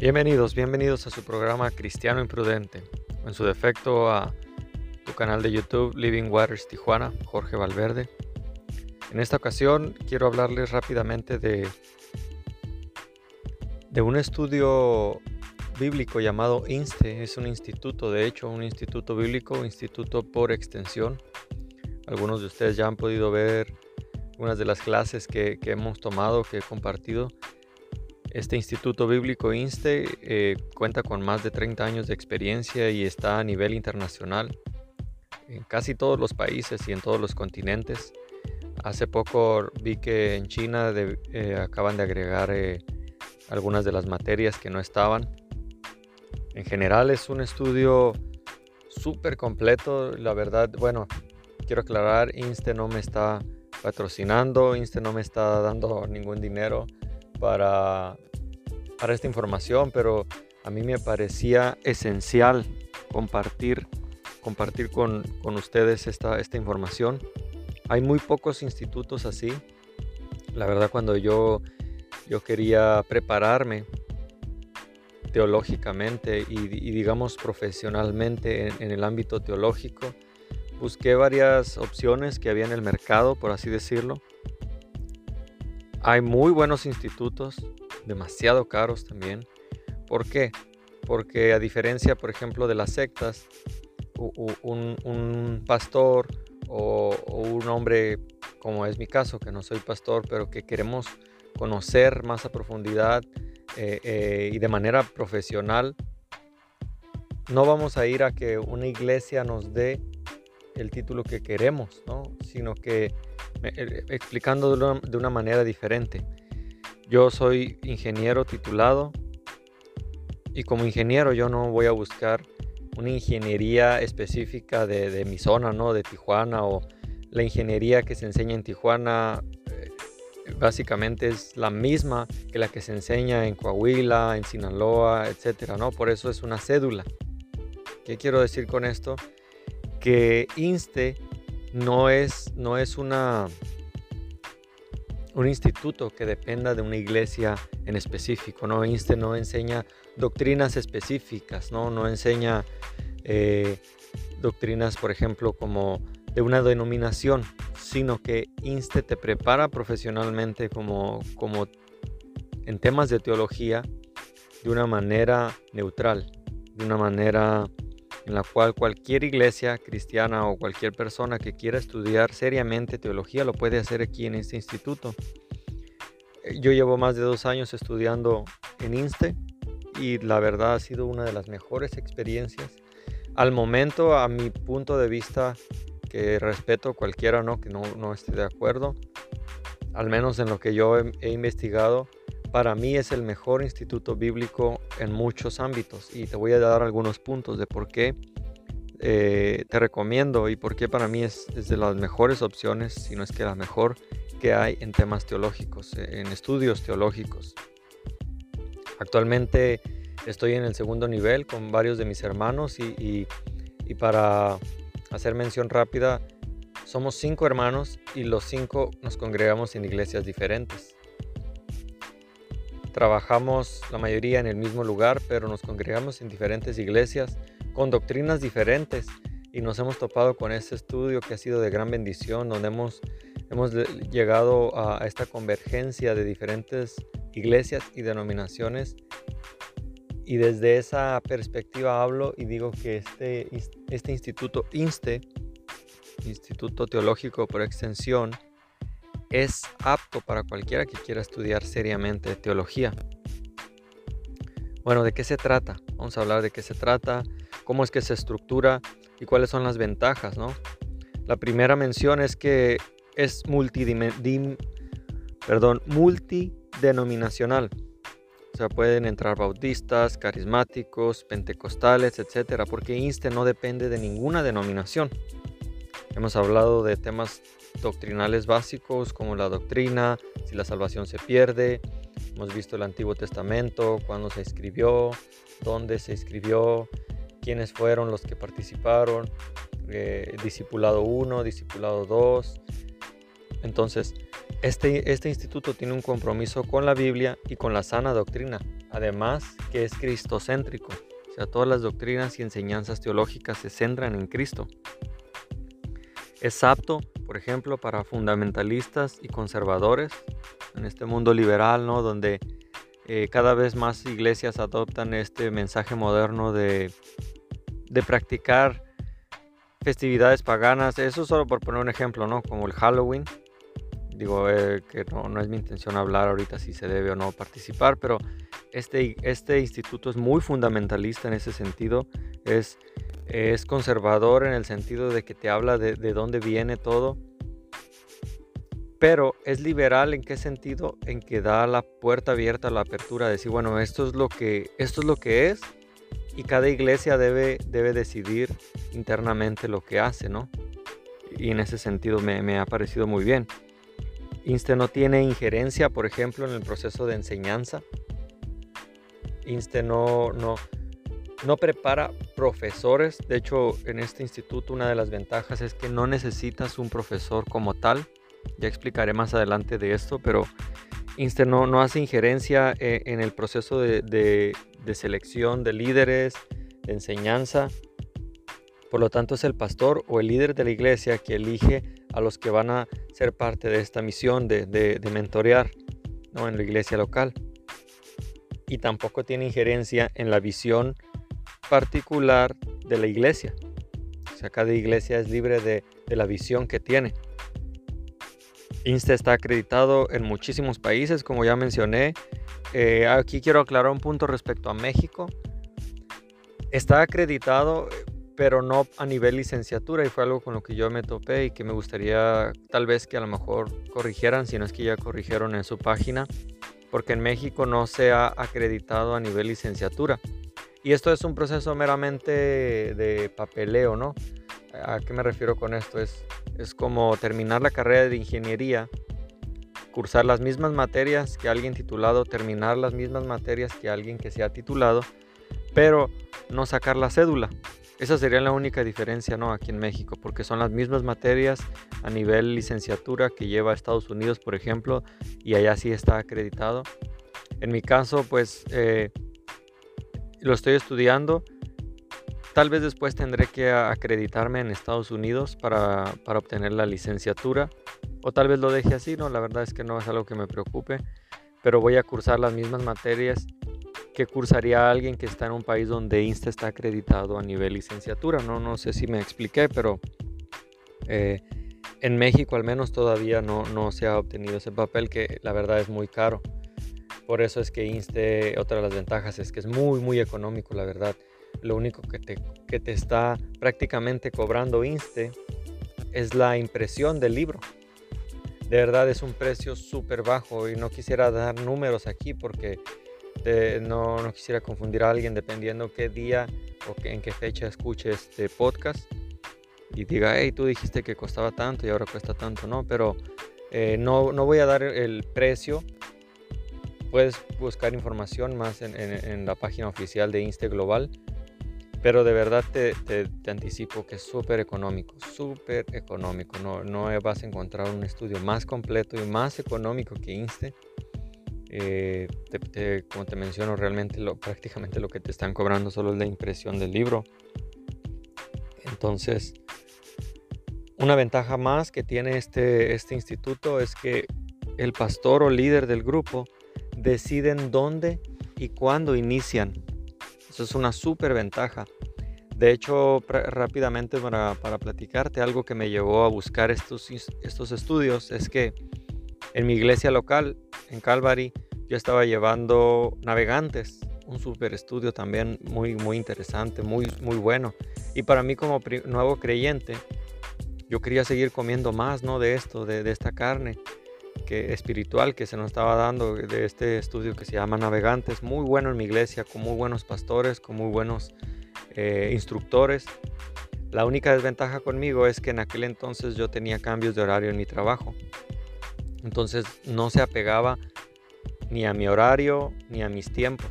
Bienvenidos, bienvenidos a su programa Cristiano Imprudente, en su defecto a tu canal de YouTube Living Waters Tijuana, Jorge Valverde. En esta ocasión quiero hablarles rápidamente de, de un estudio bíblico llamado INSTE. Es un instituto, de hecho, un instituto bíblico, instituto por extensión. Algunos de ustedes ya han podido ver unas de las clases que hemos tomado, que he compartido este Instituto Bíblico INSTE eh, cuenta con más de 30 años de experiencia y está a nivel internacional en casi todos los países y en todos los continentes. Hace poco vi que en China eh, acaban de agregar eh, algunas de las materias que no estaban. En general es un estudio súper completo. La verdad, bueno, quiero aclarar, INSTE no me está patrocinando, INSTE no me está dando ningún dinero para, esta información, pero a mí me parecía esencial compartir, compartir con, ustedes esta, esta información. Hay muy pocos institutos así. La verdad, cuando yo, yo quería prepararme teológicamente y, digamos profesionalmente en, en, el ámbito teológico, busqué varias opciones que había en el mercado, por así decirlo, hay muy buenos institutos, demasiado caros también. ¿Por qué? Porque a diferencia, por ejemplo, de las sectas, un, pastor o, un hombre, como es mi caso, que no soy pastor, pero que queremos conocer más a profundidad eh, eh, y de manera profesional, no vamos a ir a que una iglesia nos dé el título que queremos, ¿no? sino que eh, explicando de una, manera diferente. Yo soy ingeniero titulado y como ingeniero yo no voy a buscar una ingeniería específica de, mi zona, ¿no? De Tijuana o la ingeniería que se enseña en Tijuana eh, básicamente es la misma que la que se enseña en Coahuila, en Sinaloa, etcétera, ¿no? Por eso es una cédula. ¿Qué quiero decir con esto? Que INSTE no es, no es una, un instituto que dependa de una iglesia en específico, ¿no? INSTE no enseña doctrinas específicas, no, no enseña eh, doctrinas, por ejemplo, como de una denominación, sino que INSTE te prepara profesionalmente como, como en temas de teología de una manera neutral, de una manera en la cual cualquier iglesia cristiana o cualquier persona que quiera estudiar seriamente teología lo puede hacer aquí en este instituto. Eh, yo llevo más de dos años estudiando en INSTE y la verdad ha sido una de las mejores experiencias. Al momento, a mi punto de vista, que respeto cualquiera ¿no? que no, no esté de acuerdo, al menos en lo que yo he investigado, para mí es el mejor instituto bíblico en muchos ámbitos y te voy a dar algunos puntos de por qué eh, te recomiendo y por qué para mí es, de las mejores opciones, si no es que la mejor que hay en temas teológicos, en estudios teológicos. Actualmente estoy en el segundo nivel con varios de mis hermanos y, y para hacer mención rápida, somos cinco hermanos y los cinco nos congregamos en iglesias diferentes. Trabajamos la mayoría en el mismo lugar, pero nos congregamos en diferentes iglesias con doctrinas diferentes y nos hemos topado con este estudio que ha sido de gran bendición, donde hemos, hemos llegado a esta convergencia de diferentes iglesias y denominaciones. Y desde esa perspectiva hablo y digo que este, este instituto INSTE, Instituto Teológico por Extensión, es apto para cualquiera que quiera estudiar seriamente teología. Bueno, ¿de qué se trata? Vamos a hablar de qué se trata, cómo es que se estructura y cuáles son las ventajas, ¿no? La primera mención es que es perdón, multidenominacional. O sea, pueden entrar bautistas, carismáticos, pentecostales, etcétera, porque INSTE no depende de ninguna denominación. Hemos hablado de temas doctrinales básicos como la doctrina, si la salvación se pierde. Hemos visto el Antiguo Testamento, cuándo se escribió, dónde se escribió, quiénes fueron los que participaron, eh, discipulado 1, discipulado 2. Entonces, este, este instituto tiene un compromiso con la Biblia y con la sana doctrina. además que es cristocéntrico, o sea, todas las doctrinas y enseñanzas teológicas se centran en Cristo. Es apto, por ejemplo, para fundamentalistas y conservadores en este mundo liberal, ¿no? Donde eh, cada vez más iglesias adoptan este mensaje moderno de, de practicar festividades paganas. Eso solo por poner un ejemplo, ¿no? Como el Halloween. Digo eh, que no, no, es mi intención hablar ahorita si se debe o no participar, pero este, este instituto es muy fundamentalista en ese sentido. Es es conservador en el sentido de que te habla de, dónde viene todo, pero es liberal en qué sentido, en que da la puerta abierta la apertura, de decir, bueno, esto es lo que, esto es, lo que es y cada iglesia debe, debe decidir internamente lo que hace, ¿no? Y en ese sentido me, me ha parecido muy bien. Inste no tiene injerencia, por ejemplo, en el proceso de enseñanza. Inste no, no, no prepara profesores. De hecho, en este instituto una de las ventajas es que no necesitas un profesor como tal. Ya explicaré más adelante de esto, pero Inster no, hace injerencia eh, en el proceso de, selección de líderes, de enseñanza. Por lo tanto, es el pastor o el líder de la iglesia que elige a los que van a ser parte de esta misión de, de mentorear ¿no? en la iglesia local. Y tampoco tiene injerencia en la visión particular de la iglesia. O sea, cada iglesia es libre de, la visión que tiene. INSTE está acreditado en muchísimos países, como ya mencioné. Eh, aquí quiero aclarar un punto respecto a México. Está acreditado, pero no a nivel licenciatura, y fue algo con lo que yo me topé y que me gustaría tal vez que a lo mejor corrigieran, si no es que ya corrigieron en su página, porque en México no se ha acreditado a nivel licenciatura. Y esto es un proceso meramente de papeleo, ¿no? ¿A qué me refiero con esto? Es, es como terminar la carrera de ingeniería, cursar las mismas materias que alguien titulado, terminar las mismas materias que alguien que se ha titulado, pero no sacar la cédula. Esa sería la única diferencia ¿no? aquí en México, porque son las mismas materias a nivel licenciatura que lleva Estados Unidos, por ejemplo, y allá sí está acreditado. En mi caso, pues eh, lo estoy estudiando. Tal vez después tendré que acreditarme en Estados Unidos para, obtener la licenciatura. O tal vez lo deje así, no, la verdad es que no es algo que me preocupe. Pero voy a cursar las mismas materias que cursaría alguien que está en un país donde INSTA está acreditado a nivel licenciatura. No, no sé si me expliqué, pero eh, en México al menos todavía no, no se ha obtenido ese papel que la verdad es muy caro. Por eso es que Inste, otra de las ventajas es que es muy, muy económico, la verdad. Lo único que te, que te está prácticamente cobrando Inste es la impresión del libro. De verdad es un precio súper bajo y no quisiera dar números aquí porque no, no, quisiera confundir a alguien dependiendo qué día o en qué fecha escuche este podcast y diga, hey, tú dijiste que costaba tanto y ahora cuesta tanto, ¿no? Pero eh, no, no voy a dar el precio Puedes buscar información más en, la página oficial de Inste Global, pero de verdad te, anticipo que es súper económico, súper económico. No, no vas a encontrar un estudio más completo y más económico que Inste. Eh, como te menciono, realmente prácticamente lo que te están cobrando solo es la impresión del libro. Entonces, una ventaja más que tiene este, este instituto es que el pastor o líder del grupo deciden dónde y cuándo inician. Eso es una súper ventaja. De hecho, rápidamente para, platicarte, algo que me llevó a buscar estos, estos estudios es que en mi iglesia local, en Calvary, yo estaba llevando navegantes, un súper estudio también muy, muy interesante, muy, muy bueno. Y para mí como nuevo creyente, yo quería seguir comiendo más ¿no? de esto, de, de esta carne espiritual que se nos estaba dando de este estudio que se llama Navegantes, muy bueno en mi iglesia, con muy buenos pastores, con muy buenos eh, instructores. La única desventaja conmigo es que en aquel entonces yo tenía cambios de horario en mi trabajo. Entonces no se apegaba ni a mi horario ni a mis tiempos.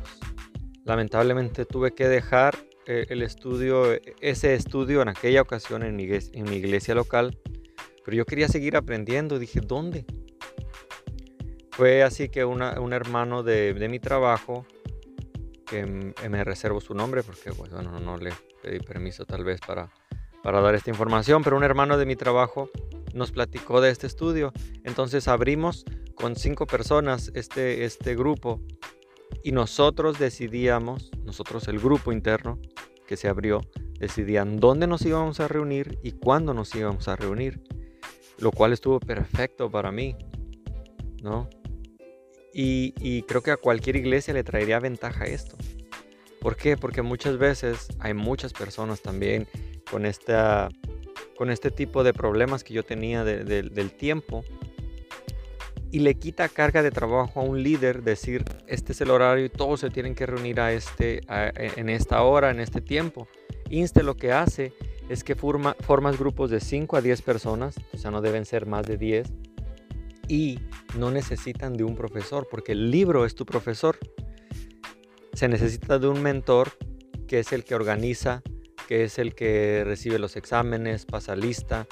Lamentablemente tuve que dejar eh, el estudio, ese estudio en aquella ocasión en mi, en mi iglesia local. Pero yo quería seguir aprendiendo. Dije, ¿dónde? Fue así que un hermano de, mi trabajo me reservo su nombre porque pues, bueno, no le pedí permiso tal vez para, para dar esta información, pero un hermano de mi trabajo nos platicó de este estudio. Entonces abrimos con cinco personas este, este grupo y nosotros decidíamos, nosotros el grupo interno que se abrió, decidían dónde nos íbamos a reunir y cuándo nos íbamos a reunir, lo cual estuvo perfecto para mí, ¿no? Y, creo que a cualquier iglesia le traería ventaja esto. ¿Por qué? Porque muchas veces hay muchas personas también con, esta, con este tipo de problemas que yo tenía del tiempo y le quita carga de trabajo a un líder decir, este es el horario y todos se tienen que reunir a este, e, en esta hora, en este tiempo. Inste lo que hace es que forma, formas grupos de 5 a 10 personas, o sea, no deben ser más de 10, y no necesitan de un profesor, porque el libro es tu profesor. Se necesita de un mentor que es el que organiza, que es el que recibe los exámenes, pasa lista,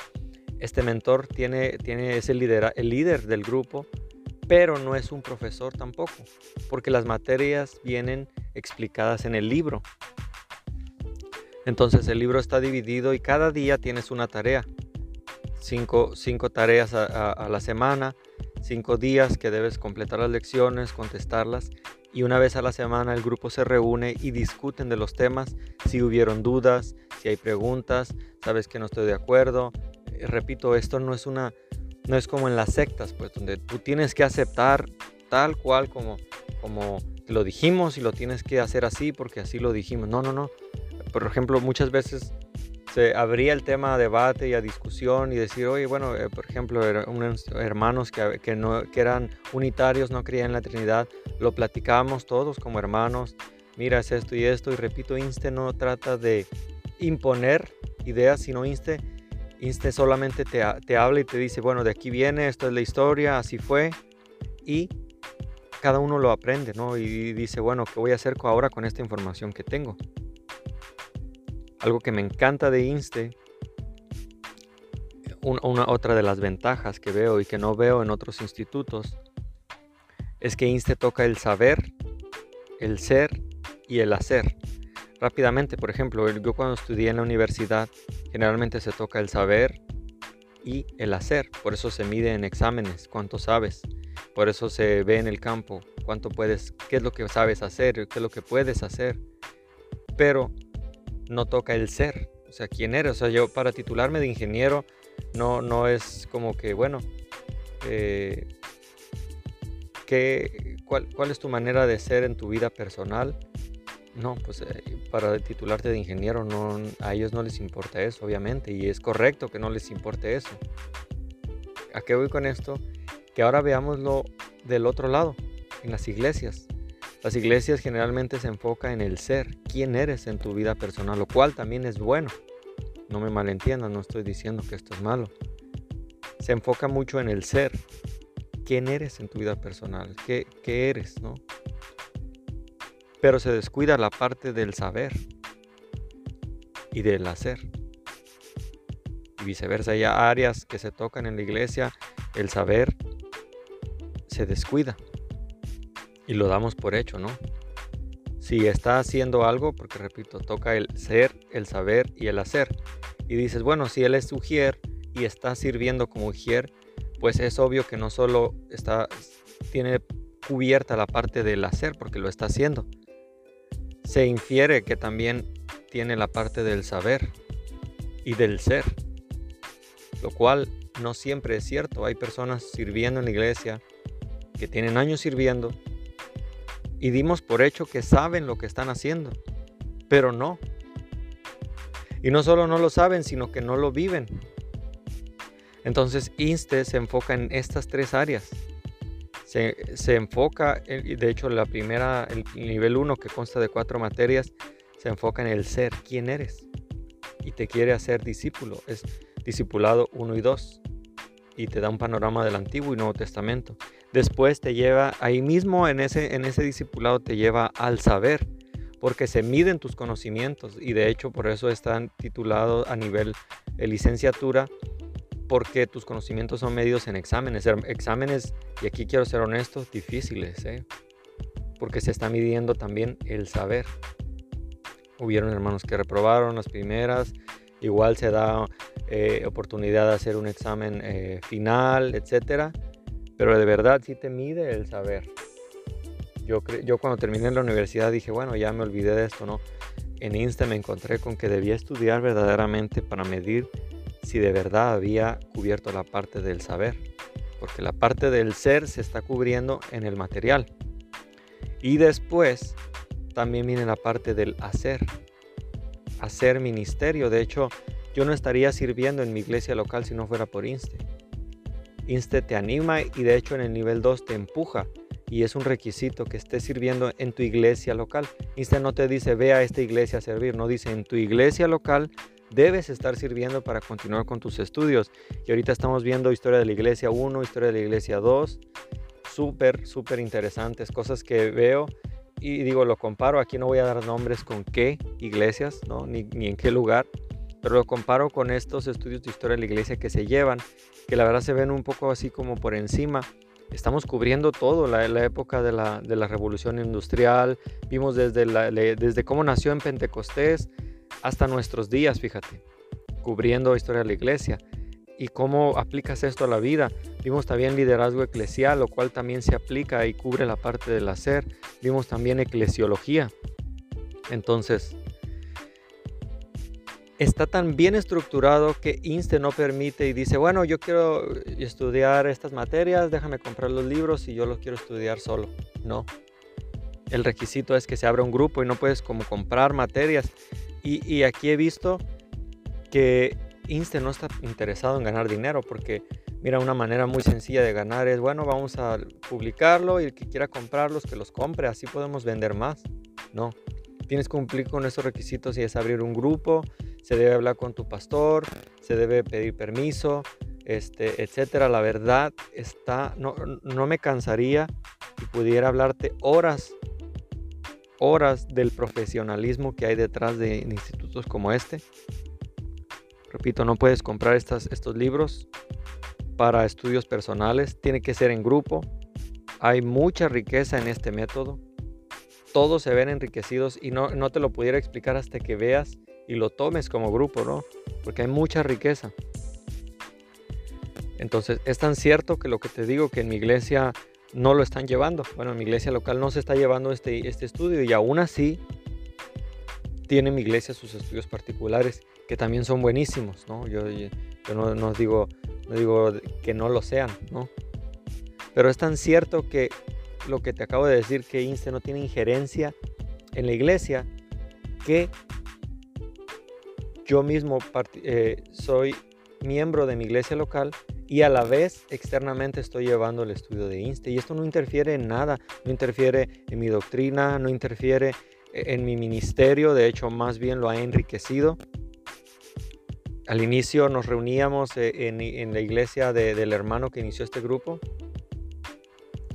este mentor tiene, tiene, es el, el líder del grupo, pero no es un profesor tampoco, porque las materias vienen explicadas en el libro. Entonces el libro está dividido y cada día tienes una tarea. Cinco, cinco tareas a, la semana, cinco días que debes completar las lecciones, contestarlas. Y una vez a la semana el grupo se reúne y discuten de los temas, si hubieron dudas, si hay preguntas, sabes que no estoy de acuerdo, repito, esto no es una, no es como en las sectas, pues, donde tú tienes que aceptar tal cual como, como lo dijimos y lo tienes que hacer así porque así lo dijimos. No, no, no. Por ejemplo, muchas veces se abría el tema a debate y a discusión y decir, oye, bueno, eh, por ejemplo, unos hermanos que, que, no, que eran unitarios, no creían en la Trinidad, lo platicábamos todos como hermanos, mira, es esto y esto, y repito, Inste no trata de imponer ideas, sino Inste Inste solamente te, te, habla y te dice, bueno, de aquí viene, esto es la historia, así fue. Y cada uno lo aprende, ¿no? Y dice, bueno, ¿qué voy a hacer ahora con esta información que tengo? Algo que me encanta de Inste, una, otra de las ventajas que veo y que no veo en otros institutos, es que Inste toca el saber, el ser y el hacer. Rápidamente, por ejemplo, yo cuando estudié en la universidad, generalmente se toca el saber y el hacer. Por eso se mide en exámenes cuánto sabes. Por eso se ve en el campo cuánto puedes, qué es lo que sabes hacer, qué es lo que puedes hacer. Pero no toca el ser, o sea, quién eres. O sea, yo para titularme de ingeniero no, no es como que, bueno, eh, cuál, ¿cuál es tu manera de ser en tu vida personal? No, pues eh, para titularte de ingeniero no, a ellos no les importa eso, obviamente, y es correcto que no les importe eso. ¿A qué voy con esto? Que ahora veámoslo del otro lado, en las iglesias. Las iglesias generalmente se enfocan en el ser, quién eres en tu vida personal, lo cual también es bueno. No me malentiendan, no estoy diciendo que esto es malo. Se enfoca mucho en el ser, quién eres en tu vida personal, qué, qué eres, ¿no? pero se descuida la parte del saber y del hacer. Y viceversa, hay áreas que se tocan en la iglesia, el saber se descuida y lo damos por hecho, ¿no? Si está haciendo algo, porque repito, toca el ser, el saber y el hacer. Y dices, bueno, si él es ujier y está sirviendo como ujier, pues es obvio que no solo está, tiene cubierta la parte del hacer porque lo está haciendo, se infiere que también tiene la parte del saber y del ser, lo cual no siempre es cierto. Hay personas sirviendo en la iglesia que tienen años sirviendo y dimos por hecho que saben lo que están haciendo, pero no. Y no solo no lo saben, sino que no lo viven. Entonces, INSTE se enfoca en estas tres áreas se, enfoca, de hecho la primera, el nivel 1 que consta de cuatro materias, se enfoca en el ser, quién eres. Y te quiere hacer discípulo, es discipulado 1 y 2. Y te da un panorama del Antiguo y Nuevo Testamento. Después te lleva, ahí mismo en ese, en ese discipulado te lleva al saber, porque se miden tus conocimientos y de hecho por eso están titulados a nivel de licenciatura porque tus conocimientos son medidos en exámenes. Exámenes, y aquí quiero ser honesto, difíciles. ¿eh? porque se está midiendo también el saber. Hubieron hermanos que reprobaron las primeras, igual se da eh, oportunidad de hacer un examen eh, final, etcétera, pero de verdad sí te mide el saber. Yo, yo cuando terminé la universidad dije, bueno, ya me olvidé de esto, ¿no? En Insta me encontré con que debía estudiar verdaderamente para medir si de verdad había cubierto la parte del saber, porque la parte del ser se está cubriendo en el material. Y después también viene la parte del hacer, hacer ministerio. De hecho, yo no estaría sirviendo en mi iglesia local si no fuera por Inste. Inste te anima y de hecho en el nivel 2 te empuja y es un requisito que estés sirviendo en tu iglesia local. Inste no te dice ve a esta iglesia a servir, no dice en tu iglesia local debes estar sirviendo para continuar con tus estudios. Y ahorita estamos viendo historia de la iglesia 1, historia de la iglesia 2, súper, súper interesantes, cosas que veo y digo, lo comparo, aquí no voy a dar nombres con qué iglesias, ¿no? ni, ni en qué lugar, pero lo comparo con estos estudios de historia de la iglesia que se llevan, que la verdad se ven un poco así como por encima. Estamos cubriendo todo, la, época de la, de la, revolución industrial, vimos desde, la, desde cómo nació en Pentecostés hasta nuestros días, fíjate, cubriendo historia de la iglesia y cómo aplicas esto a la vida. Vimos también liderazgo eclesial, lo cual también se aplica y cubre la parte del hacer. Vimos también eclesiología. Entonces, está tan bien estructurado que INSTE no permite y dice, bueno, yo quiero estudiar estas materias, déjame comprar los libros y yo los quiero estudiar solo. No. El requisito es que se abra un grupo y no puedes como comprar materias. Y, y aquí he visto que Inste no está interesado en ganar dinero porque, mira, una manera muy sencilla de ganar es, bueno, vamos a publicarlo y el que quiera comprarlos, que los compre, así podemos vender más. No, tienes que cumplir con esos requisitos y es abrir un grupo, se debe hablar con tu pastor, se debe pedir permiso, este, etcétera. La verdad está, no, no me cansaría y pudiera hablarte horas, horas del profesionalismo que hay detrás de institutos como este Repito, no puedes comprar estas, estos libros para estudios personales, tiene que ser en grupo. Hay mucha riqueza en este método. Todos se ven enriquecidos y no, no te lo pudiera explicar hasta que veas y lo tomes como grupo, ¿no? Porque hay mucha riqueza. Entonces, es tan cierto que lo que te digo que en mi iglesia no lo están llevando. Bueno, en mi iglesia local no se está llevando este, este estudio y aún así tiene mi iglesia sus estudios particulares que también son buenísimos, ¿no? Yo, no, digo, no digo que no lo sean, ¿no? Pero es tan cierto que lo que te acabo de decir, que INSTE no tiene injerencia en la iglesia, que yo mismo eh, soy miembro de mi iglesia local y a la vez externamente estoy llevando el estudio de INSTE. Y esto no interfiere en nada, no interfiere en mi doctrina, no interfiere en mi ministerio, de hecho más bien lo ha enriquecido. Al inicio nos reuníamos eh, en, la iglesia del hermano que inició este grupo.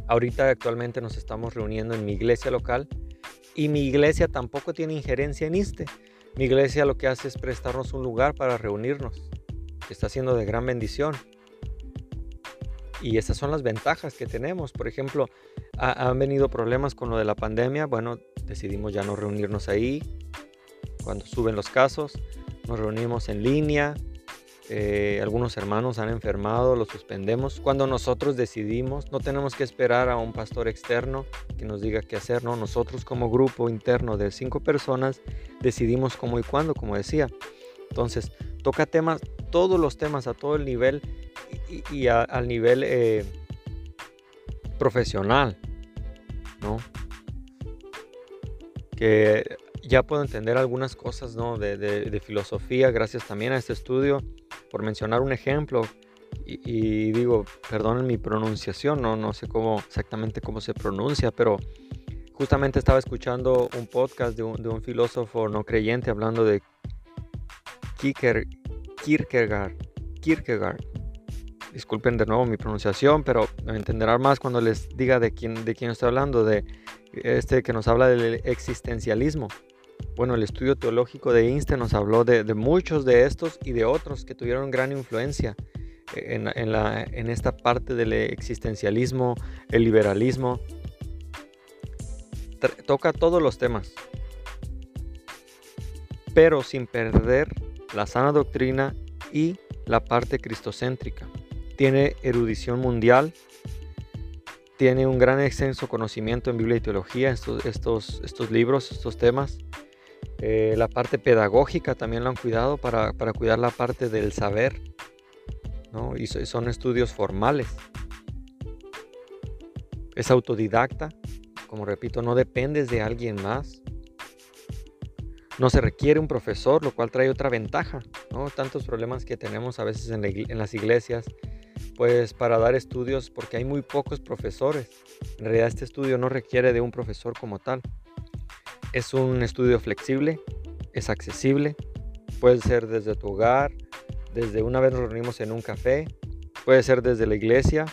Ahorita actualmente nos estamos reuniendo en mi iglesia local y mi iglesia tampoco tiene injerencia en este. Mi iglesia lo que hace es prestarnos un lugar para reunirnos, está siendo de gran bendición. Y esas son las ventajas que tenemos. Por ejemplo, han venido problemas con lo de la pandemia. Bueno, decidimos ya no reunirnos ahí cuando suben los casos nos reunimos en línea, eh, algunos hermanos han enfermado, los suspendemos. Cuando nosotros decidimos, no tenemos que esperar a un pastor externo que nos diga qué hacer, no, nosotros como grupo interno de cinco personas decidimos cómo y cuándo, como decía. Entonces, toca temas, todos los temas a todo el nivel y, al nivel eh, profesional, ¿no? Que ya puedo entender algunas cosas ¿no? de, filosofía gracias también a este estudio. Por mencionar un ejemplo, y, digo, perdonen mi pronunciación, no, no sé cómo exactamente cómo se pronuncia, pero justamente estaba escuchando un podcast de un, filósofo no creyente hablando de Kierkegaard. Kierkegaard. Disculpen de nuevo mi pronunciación, pero me entenderán más cuando les diga de quién, de quién estoy hablando, de este que nos habla del existencialismo. Bueno, el estudio teológico de Einstein nos habló de, muchos de estos y de otros que tuvieron gran influencia en, en, esta parte del existencialismo, el liberalismo. toca todos los temas, pero sin perder la sana doctrina y la parte cristocéntrica. Tiene erudición mundial, tiene un gran extenso conocimiento en Biblia y teología, estos libros, estos temas. Eh, la parte pedagógica también lo han cuidado para, para cuidar la parte del saber. ¿no? Y son estudios formales. Es autodidacta, como repito, no dependes de alguien más. No se requiere un profesor, lo cual trae otra ventaja, ¿no? Tantos problemas que tenemos a veces en, en las iglesias, pues para dar estudios, porque hay muy pocos profesores. En realidad este estudio no requiere de un profesor como tal. Es un estudio flexible, es accesible, puede ser desde tu hogar, desde una vez nos reunimos en un café, puede ser desde la iglesia,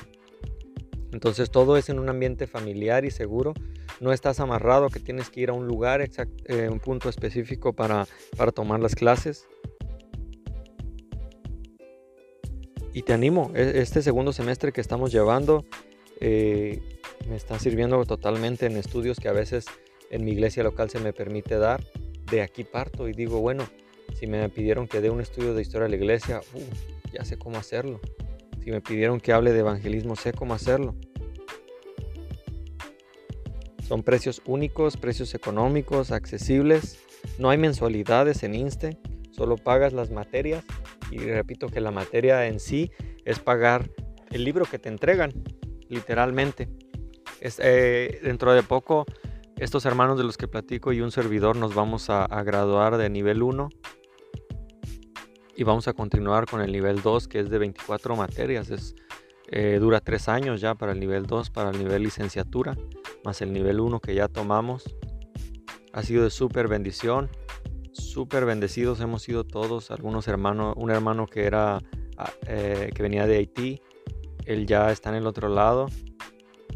entonces todo es en un ambiente familiar y seguro. No estás amarrado que tienes que ir a un lugar, eh, un punto específico para, tomar las clases. Y te animo, e, este segundo semestre que estamos llevando eh, me está sirviendo totalmente en estudios que a veces en mi iglesia local se me permite dar. De aquí parto y digo, bueno, si me pidieron que dé un estudio de historia de la iglesia, uh, ya sé cómo hacerlo. Si me pidieron que hable de evangelismo, sé cómo hacerlo. Son precios únicos, precios económicos, accesibles. No hay mensualidades en INSTE, solo pagas las materias. Y repito que la materia en sí es pagar el libro que te entregan, literalmente. Eh, dentro de poco, estos hermanos de los que platico y un servidor nos vamos a, graduar de nivel 1 y vamos a continuar con el nivel 2 que es de 24 materias. Es, eh, dura 3 años ya para el nivel 2, para el nivel licenciatura, más el nivel 1 que ya tomamos. Ha sido de súper bendición, súper bendecidos hemos sido todos. Algunos hermanos, un hermano que era ah, eh, que venía de Haití, él ya está en el otro lado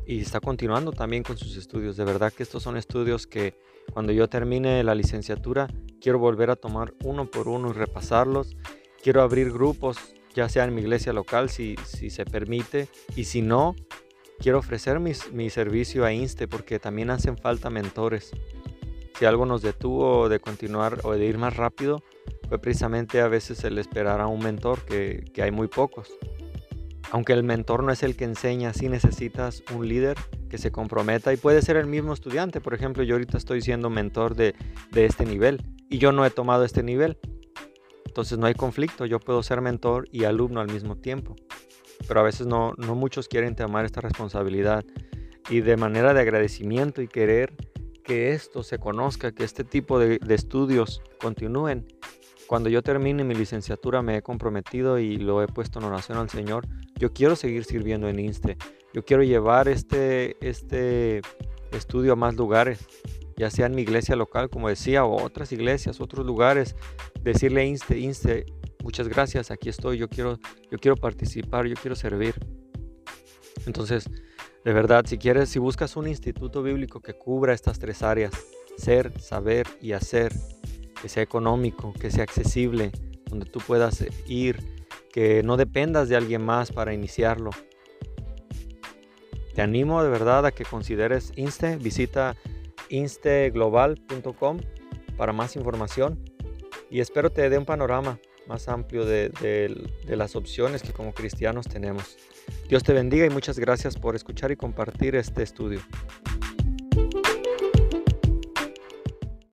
y está continuando también con sus estudios. De verdad que estos son estudios que cuando yo termine la licenciatura quiero volver a tomar uno por uno y repasarlos. Quiero abrir grupos, ya sea en mi iglesia local, si, si se permite, y si no, quiero ofrecer mi servicio a INSTE porque también hacen falta mentores. Si algo nos detuvo de continuar o de ir más rápido, fue precisamente a veces el esperar a un mentor, que, que hay muy pocos. Aunque el mentor no es el que enseña, sí necesitas un líder que se comprometa y puede ser el mismo estudiante. Por ejemplo, yo ahorita estoy siendo mentor de, este nivel y yo no he tomado este nivel. Entonces no hay conflicto, yo puedo ser mentor y alumno al mismo tiempo. Pero a veces no, muchos quieren tomar esta responsabilidad. Y de manera de agradecimiento y querer que esto se conozca, que este tipo de estudios continúen. Cuando yo termine mi licenciatura me he comprometido y lo he puesto en oración al Señor. Yo quiero seguir sirviendo en INSTE. Yo quiero llevar este, este estudio a más lugares ya sea en mi iglesia local, como decía, o otras iglesias, otros lugares, decirle Inste, Inste, muchas gracias, aquí estoy, yo quiero, yo quiero participar, yo quiero servir. Entonces, de verdad, si quieres, si buscas un instituto bíblico que cubra estas tres áreas, ser, saber y hacer, que sea económico, que sea accesible, donde tú puedas ir, que no dependas de alguien más para iniciarlo. Te animo de verdad a que consideres Inste, visita insteglobal.com para más información y espero te dé un panorama más amplio de, de, las opciones que como cristianos tenemos. Dios te bendiga y muchas gracias por escuchar y compartir este estudio.